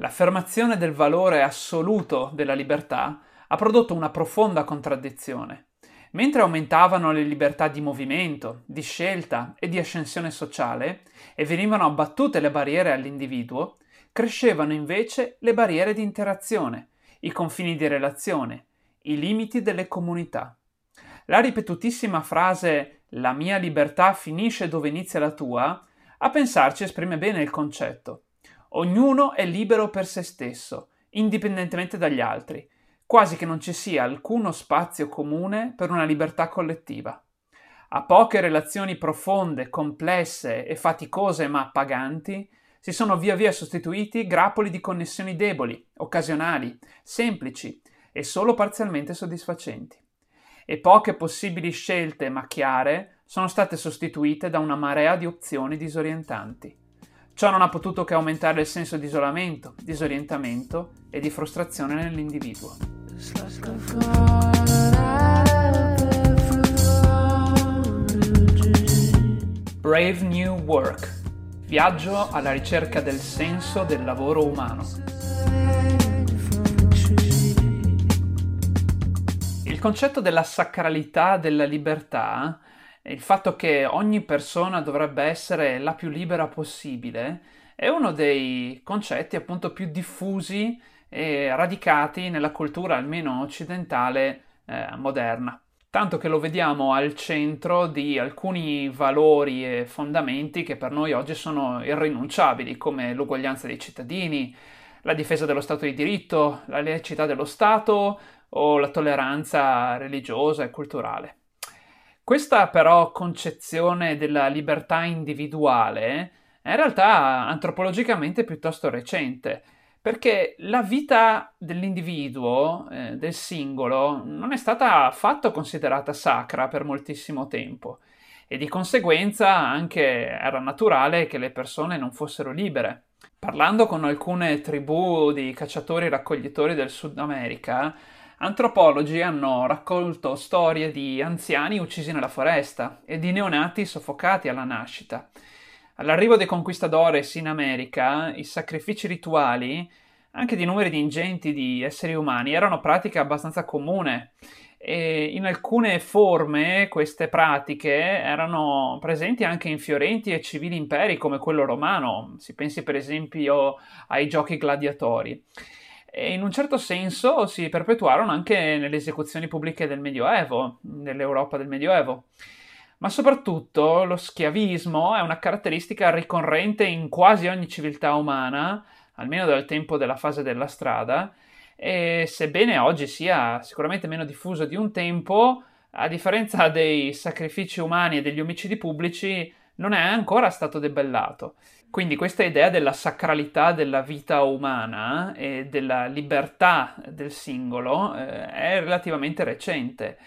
L'affermazione del valore assoluto della libertà ha prodotto una profonda contraddizione. Mentre aumentavano le libertà di movimento, di scelta e di ascensione sociale e venivano abbattute le barriere all'individuo, crescevano invece le barriere di interazione, i confini di relazione, i limiti delle comunità. La ripetutissima frase la mia libertà finisce dove inizia la tua, a pensarci esprime bene il concetto. Ognuno è libero per se stesso, indipendentemente dagli altri, quasi che non ci sia alcuno spazio comune per una libertà collettiva. A poche relazioni profonde, complesse e faticose ma appaganti, si sono via via sostituiti grappoli di connessioni deboli, occasionali, semplici e solo parzialmente soddisfacenti. E poche possibili scelte ma chiare sono state sostituite da una marea di opzioni disorientanti. Ciò non ha potuto che aumentare il senso di isolamento, disorientamento e di frustrazione nell'individuo. Brave New Work. Viaggio alla ricerca del senso del lavoro umano. Il concetto della sacralità della libertà, il fatto che ogni persona dovrebbe essere la più libera possibile, è uno dei concetti appunto più diffusi e radicati nella cultura almeno occidentale eh, moderna. Tanto che lo vediamo al centro di alcuni valori e fondamenti che per noi oggi sono irrinunciabili, come l'uguaglianza dei cittadini, la difesa dello Stato di diritto, la laicità dello Stato o la tolleranza religiosa e culturale. Questa però concezione della libertà individuale è in realtà antropologicamente piuttosto recente perché la vita dell'individuo, eh, del singolo, non è stata affatto considerata sacra per moltissimo tempo e di conseguenza anche era naturale che le persone non fossero libere. Parlando con alcune tribù di cacciatori e raccoglitori del Sud America, antropologi hanno raccolto storie di anziani uccisi nella foresta e di neonati soffocati alla nascita. All'arrivo dei conquistadores in America, i sacrifici rituali, anche di numeri ingenti di esseri umani, erano pratica abbastanza comune e in alcune forme queste pratiche erano presenti anche in fiorenti e civili imperi come quello romano, si pensi per esempio ai giochi gladiatori. E in un certo senso si perpetuarono anche nelle esecuzioni pubbliche del Medioevo, nell'Europa del Medioevo ma soprattutto lo schiavismo è una caratteristica ricorrente in quasi ogni civiltà umana, almeno dal tempo della fase della strada, e sebbene oggi sia sicuramente meno diffuso di un tempo, a differenza dei sacrifici umani e degli omicidi pubblici, non è ancora stato debellato. Quindi questa idea della sacralità della vita umana e della libertà del singolo eh, è relativamente recente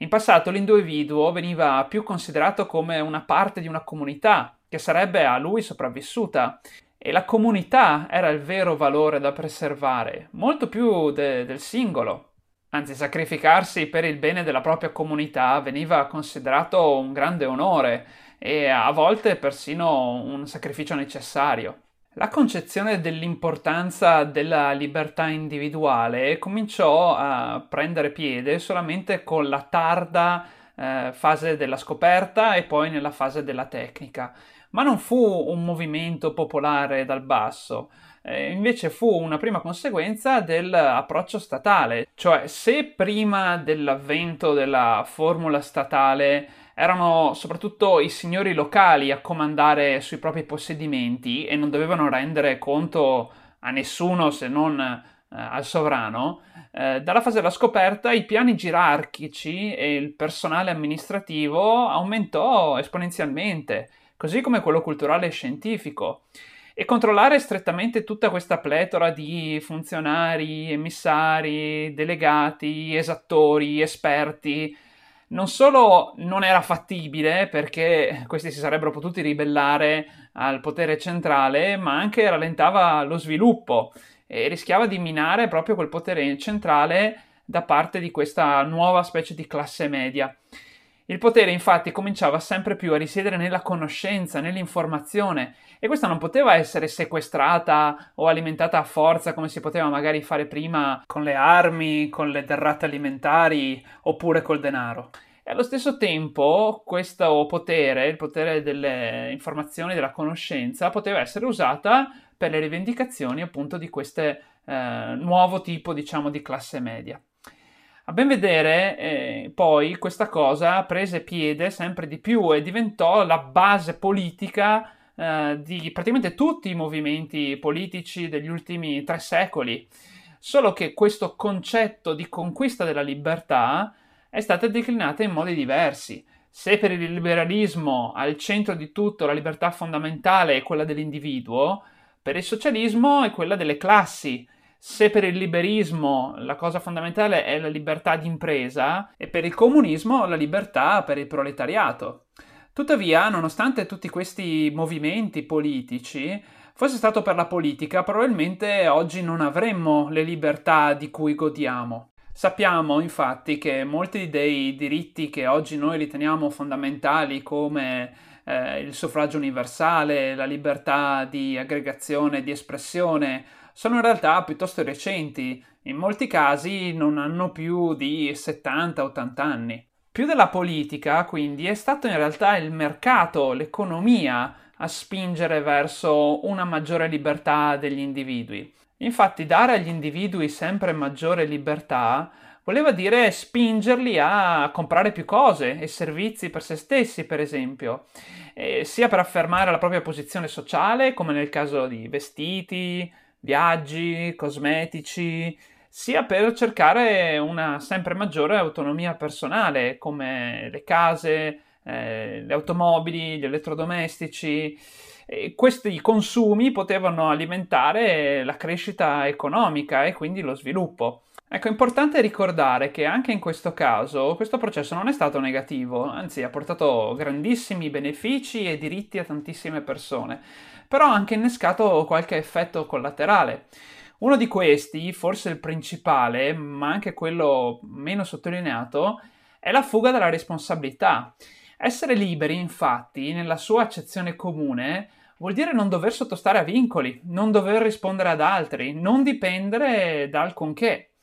in passato l'individuo veniva più considerato come una parte di una comunità che sarebbe a lui sopravvissuta e la comunità era il vero valore da preservare, molto più de- del singolo. Anzi, sacrificarsi per il bene della propria comunità veniva considerato un grande onore e a volte persino un sacrificio necessario. La concezione dell'importanza della libertà individuale cominciò a prendere piede solamente con la tarda eh, fase della scoperta e poi nella fase della tecnica, ma non fu un movimento popolare dal basso. Eh, invece fu una prima conseguenza dell'approccio statale, cioè se prima dell'avvento della formula statale erano soprattutto i signori locali a comandare sui propri possedimenti e non dovevano rendere conto a nessuno se non eh, al sovrano, eh, dalla fase della scoperta i piani gerarchici e il personale amministrativo aumentò esponenzialmente, così come quello culturale e scientifico. E controllare strettamente tutta questa pletora di funzionari, emissari, delegati, esattori, esperti, non solo non era fattibile perché questi si sarebbero potuti ribellare al potere centrale, ma anche rallentava lo sviluppo e rischiava di minare proprio quel potere centrale da parte di questa nuova specie di classe media. Il potere infatti cominciava sempre più a risiedere nella conoscenza, nell'informazione e questa non poteva essere sequestrata o alimentata a forza come si poteva magari fare prima con le armi, con le derrate alimentari oppure col denaro. E allo stesso tempo questo potere, il potere delle informazioni, della conoscenza, poteva essere usata per le rivendicazioni appunto di questo eh, nuovo tipo diciamo di classe media. A ben vedere, eh, poi questa cosa prese piede sempre di più e diventò la base politica eh, di praticamente tutti i movimenti politici degli ultimi tre secoli. Solo che questo concetto di conquista della libertà è stato declinato in modi diversi. Se per il liberalismo al centro di tutto la libertà fondamentale è quella dell'individuo, per il socialismo è quella delle classi se per il liberismo la cosa fondamentale è la libertà di impresa e per il comunismo la libertà per il proletariato. Tuttavia, nonostante tutti questi movimenti politici, fosse stato per la politica, probabilmente oggi non avremmo le libertà di cui godiamo. Sappiamo infatti che molti dei diritti che oggi noi riteniamo fondamentali come eh, il suffragio universale, la libertà di aggregazione e di espressione, sono in realtà piuttosto recenti, in molti casi non hanno più di 70-80 anni. Più della politica, quindi, è stato in realtà il mercato, l'economia a spingere verso una maggiore libertà degli individui. Infatti dare agli individui sempre maggiore libertà voleva dire spingerli a comprare più cose e servizi per se stessi, per esempio, e sia per affermare la propria posizione sociale, come nel caso di vestiti, viaggi, cosmetici, sia per cercare una sempre maggiore autonomia personale, come le case, eh, le automobili, gli elettrodomestici. E questi consumi potevano alimentare la crescita economica e quindi lo sviluppo. Ecco, è importante ricordare che anche in questo caso questo processo non è stato negativo, anzi ha portato grandissimi benefici e diritti a tantissime persone però ha anche innescato qualche effetto collaterale. Uno di questi, forse il principale, ma anche quello meno sottolineato, è la fuga dalla responsabilità. Essere liberi, infatti, nella sua accezione comune, vuol dire non dover sottostare a vincoli, non dover rispondere ad altri, non dipendere da alcunché.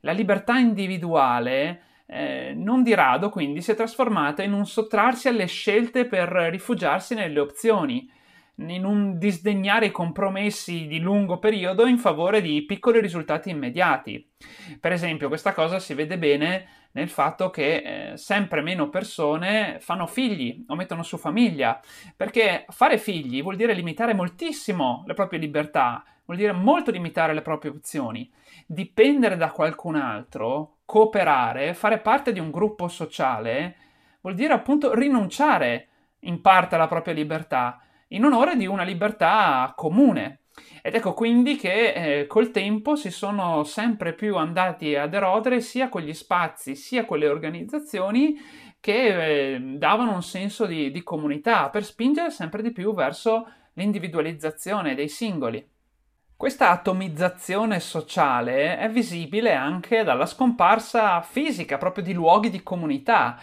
La libertà individuale eh, non di rado quindi si è trasformata in un sottrarsi alle scelte per rifugiarsi nelle opzioni, in un disdegnare compromessi di lungo periodo in favore di piccoli risultati immediati. Per esempio, questa cosa si vede bene nel fatto che eh, sempre meno persone fanno figli o mettono su famiglia, perché fare figli vuol dire limitare moltissimo le proprie libertà, vuol dire molto limitare le proprie opzioni. Dipendere da qualcun altro, cooperare, fare parte di un gruppo sociale, vuol dire appunto rinunciare in parte alla propria libertà in onore di una libertà comune. Ed ecco quindi che eh, col tempo si sono sempre più andati ad erodere sia quegli spazi sia quelle organizzazioni che eh, davano un senso di, di comunità per spingere sempre di più verso l'individualizzazione dei singoli. Questa atomizzazione sociale è visibile anche dalla scomparsa fisica proprio di luoghi di comunità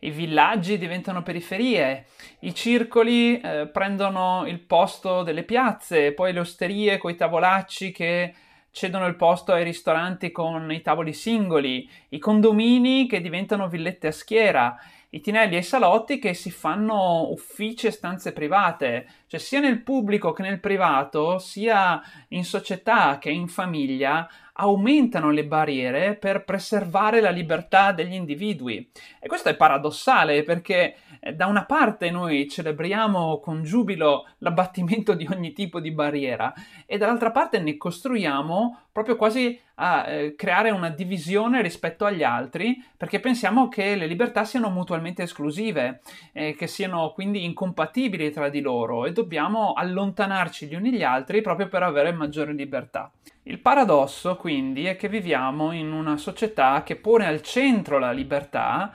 i villaggi diventano periferie, i circoli eh, prendono il posto delle piazze, poi le osterie con i tavolacci che cedono il posto ai ristoranti con i tavoli singoli, i condomini che diventano villette a schiera, i tinelli e i salotti che si fanno uffici e stanze private, cioè sia nel pubblico che nel privato, sia in società che in famiglia, aumentano le barriere per preservare la libertà degli individui. E questo è paradossale perché eh, da una parte noi celebriamo con giubilo l'abbattimento di ogni tipo di barriera e dall'altra parte ne costruiamo proprio quasi a eh, creare una divisione rispetto agli altri perché pensiamo che le libertà siano mutualmente esclusive, eh, che siano quindi incompatibili tra di loro e dobbiamo allontanarci gli uni gli altri proprio per avere maggiore libertà. Il paradosso quindi è che viviamo in una società che pone al centro la libertà,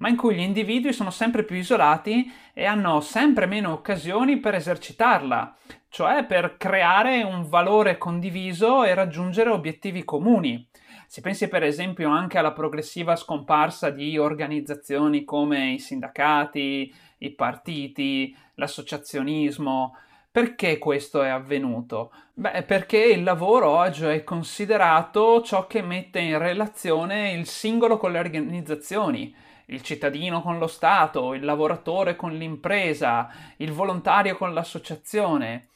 ma in cui gli individui sono sempre più isolati e hanno sempre meno occasioni per esercitarla, cioè per creare un valore condiviso e raggiungere obiettivi comuni. Si pensi per esempio anche alla progressiva scomparsa di organizzazioni come i sindacati, i partiti, l'associazionismo. Perché questo è avvenuto? Beh, perché il lavoro oggi è considerato ciò che mette in relazione il singolo con le organizzazioni, il cittadino con lo Stato, il lavoratore con l'impresa, il volontario con l'associazione.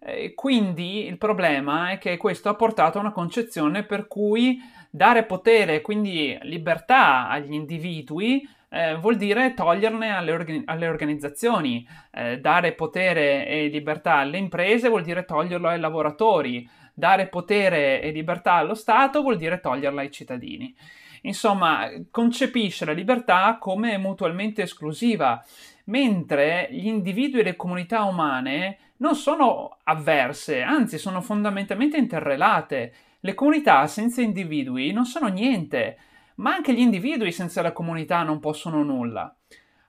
E quindi il problema è che questo ha portato a una concezione per cui dare potere, quindi libertà agli individui, eh, vuol dire toglierne alle, orga- alle organizzazioni. Eh, dare potere e libertà alle imprese vuol dire toglierlo ai lavoratori. Dare potere e libertà allo Stato vuol dire toglierla ai cittadini. Insomma, concepisce la libertà come mutualmente esclusiva, mentre gli individui e le comunità umane non sono avverse, anzi sono fondamentalmente interrelate. Le comunità senza individui non sono niente, ma anche gli individui senza la comunità non possono nulla.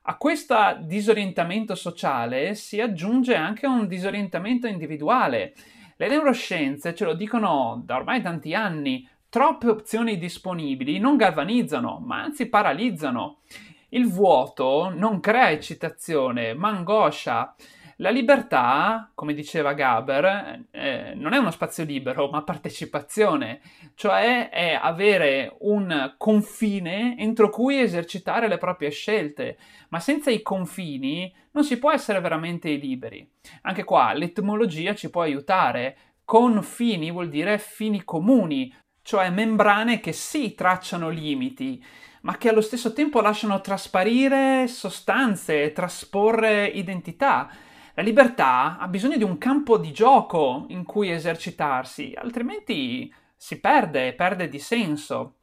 A questo disorientamento sociale si aggiunge anche un disorientamento individuale. Le neuroscienze ce lo dicono da ormai tanti anni, troppe opzioni disponibili non galvanizzano, ma anzi paralizzano. Il vuoto non crea eccitazione, ma angoscia. La libertà, come diceva Gaber, eh, non è uno spazio libero, ma partecipazione, cioè è avere un confine entro cui esercitare le proprie scelte, ma senza i confini non si può essere veramente liberi. Anche qua l'etimologia ci può aiutare. Confini vuol dire fini comuni, cioè membrane che sì tracciano limiti, ma che allo stesso tempo lasciano trasparire sostanze, trasporre identità la libertà ha bisogno di un campo di gioco in cui esercitarsi, altrimenti si perde, perde di senso.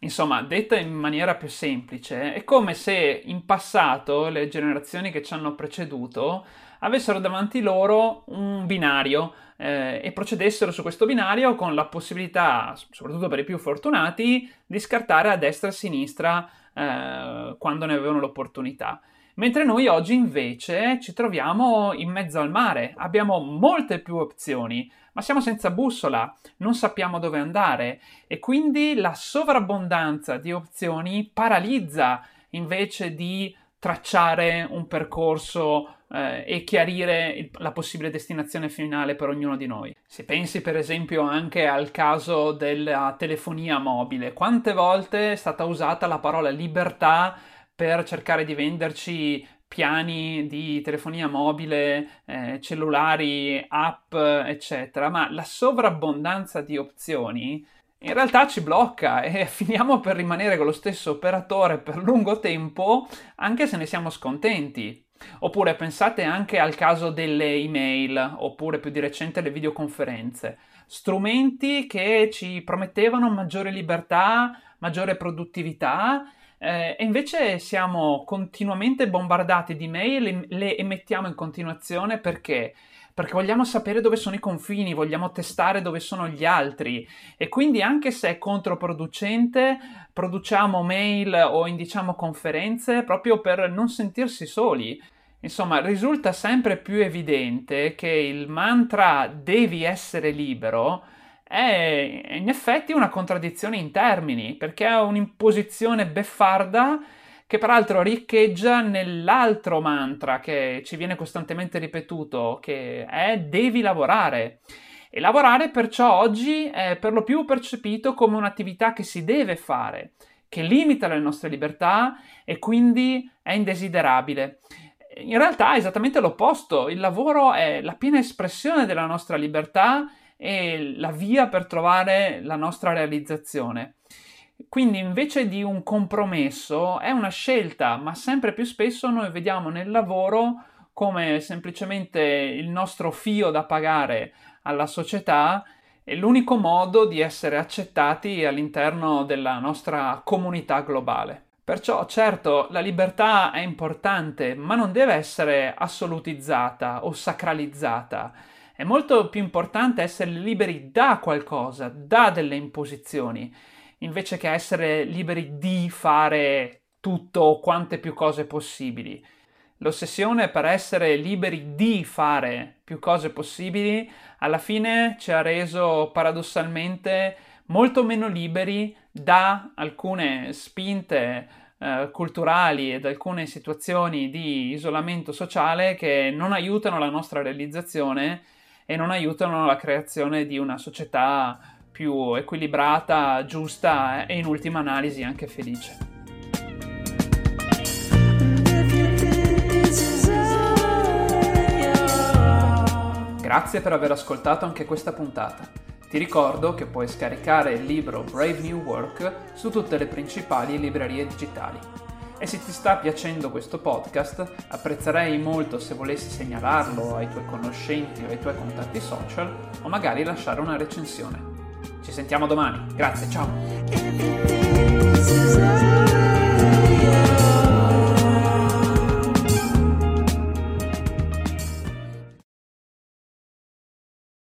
Insomma, detta in maniera più semplice, è come se in passato le generazioni che ci hanno preceduto avessero davanti loro un binario eh, e procedessero su questo binario con la possibilità, soprattutto per i più fortunati, di scartare a destra e a sinistra eh, quando ne avevano l'opportunità. Mentre noi oggi invece ci troviamo in mezzo al mare, abbiamo molte più opzioni, ma siamo senza bussola, non sappiamo dove andare e quindi la sovrabbondanza di opzioni paralizza invece di tracciare un percorso eh, e chiarire il, la possibile destinazione finale per ognuno di noi. Se pensi per esempio anche al caso della telefonia mobile, quante volte è stata usata la parola libertà per cercare di venderci piani di telefonia mobile, eh, cellulari, app, eccetera, ma la sovrabbondanza di opzioni in realtà ci blocca e finiamo per rimanere con lo stesso operatore per lungo tempo anche se ne siamo scontenti. Oppure pensate anche al caso delle email, oppure più di recente le videoconferenze. Strumenti che ci promettevano maggiore libertà, maggiore produttività eh, e invece siamo continuamente bombardati di mail, le emettiamo in continuazione perché? Perché vogliamo sapere dove sono i confini, vogliamo testare dove sono gli altri e quindi anche se è controproducente, produciamo mail o indiciamo conferenze proprio per non sentirsi soli. Insomma, risulta sempre più evidente che il mantra devi essere libero è in effetti una contraddizione in termini, perché è un'imposizione beffarda che peraltro riccheggia nell'altro mantra che ci viene costantemente ripetuto, che è devi lavorare. E lavorare perciò oggi è per lo più percepito come un'attività che si deve fare, che limita le nostre libertà e quindi è indesiderabile. In realtà è esattamente l'opposto, il lavoro è la piena espressione della nostra libertà e la via per trovare la nostra realizzazione. Quindi invece di un compromesso è una scelta, ma sempre più spesso noi vediamo nel lavoro come semplicemente il nostro fio da pagare alla società è l'unico modo di essere accettati all'interno della nostra comunità globale. Perciò certo la libertà è importante, ma non deve essere assolutizzata o sacralizzata. È molto più importante essere liberi da qualcosa, da delle imposizioni, invece che essere liberi di fare tutto o quante più cose possibili. l'ossessione per essere liberi di fare più cose possibili, alla fine ci ha reso paradossalmente molto meno liberi da alcune spinte eh, culturali ed alcune situazioni di isolamento sociale che non aiutano la nostra realizzazione e non aiutano la creazione di una società più equilibrata, giusta e in ultima analisi anche felice. Grazie per aver ascoltato anche questa puntata. Ti ricordo che puoi scaricare il libro Brave New Work su tutte le principali librerie digitali. E se ti sta piacendo questo podcast, apprezzerei molto se volessi segnalarlo ai tuoi conoscenti o ai tuoi contatti social o magari lasciare una recensione. Ci sentiamo domani. Grazie, ciao.